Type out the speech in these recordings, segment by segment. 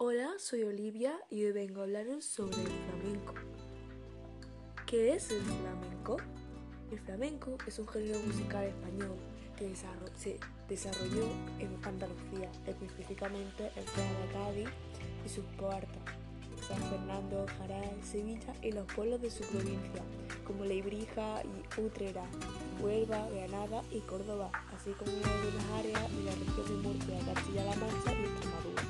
Hola, soy Olivia y hoy vengo a hablaros sobre el flamenco. ¿Qué es el flamenco? El flamenco es un género musical español que se desarrolló en Andalucía, específicamente en de Cádiz y sus puertas, San Fernando, Jaral, Sevilla y los pueblos de su provincia, como Leibrija y Utrera, Huelva, Granada y Córdoba, así como en algunas áreas de la región de Murcia, Castilla-La Mancha y Extremadura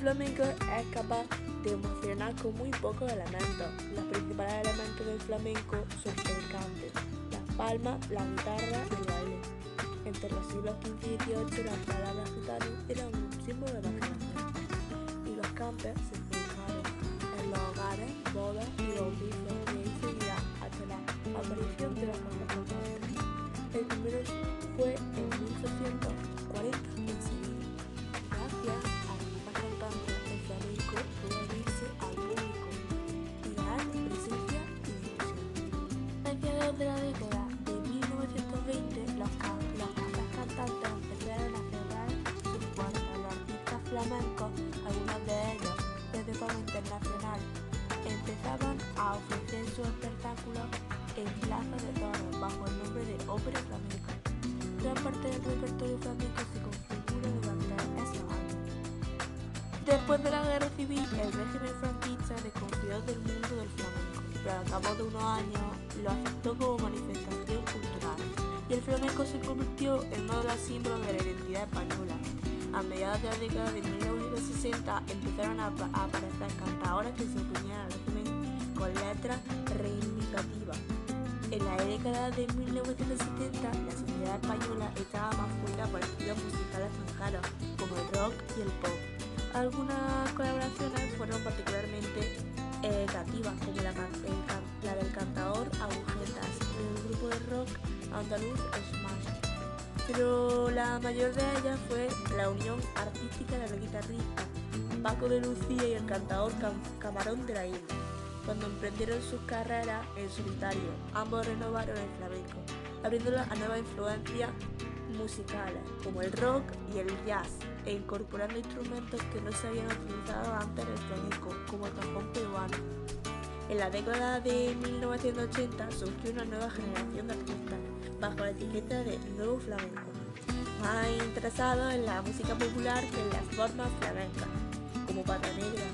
flamenco es capaz de emocionar con muy pocos elementos. Los principales elementos del flamenco son el cante, las palmas, la guitarra y el baile. Entre los siglos XV y XVIII las palabras gitanas eran un símbolo de imaginación y los cantes se artistas flamencos, algunos de ellos desde forma internacional, empezaban a ofrecer sus espectáculos en plazas de toros bajo el nombre de ópera flamenca. Gran parte del repertorio flamenco se configura durante esos años. Después de la guerra civil, el régimen franquista desconfió del mundo del flamenco pero al cabo de unos años lo aceptó como manifestación cultural y el flamenco se convirtió en uno de los símbolos de la identidad española. A mediados de la década de 1960 empezaron a, aparecer cantadoras que se oponían al régimen con letras reivindicativas. En la década de 1970 la sociedad española estaba más fuerte por estilos musicales extranjeros como el rock y el pop. Algunas colaboraciones fueron particularmente eh, como la, del cantador Agujetas el grupo de rock andaluz Smash. Pero la mayor de ellas fue la unión artística del guitarrista Paco de Lucía y el cantador Camarón de la Isla. Cuando emprendieron sus carreras en solitario, ambos renovaron el flamenco, abriéndolo a nuevas influencias musicales como el rock y el jazz e incorporando instrumentos que no se habían utilizado antes en el flamenco, como el cajón peruano. En la década de 1980 surgió una nueva generación de artistas bajo la etiqueta de Nuevo Flamenco, más interesados en la música popular que en las formas flamencas, como Pata Negra,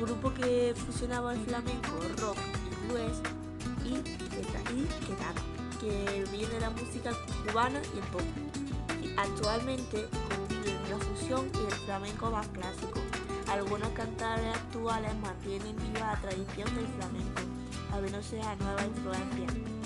grupo que fusionaba el flamenco, rock y blues y, y que viene de la música cubana y el pop. Actualmente conviven la fusión y el flamenco más clásico. Algunos cantares actuales mantienen viva la tradición del flamenco, abriéndose a nuevas influencias.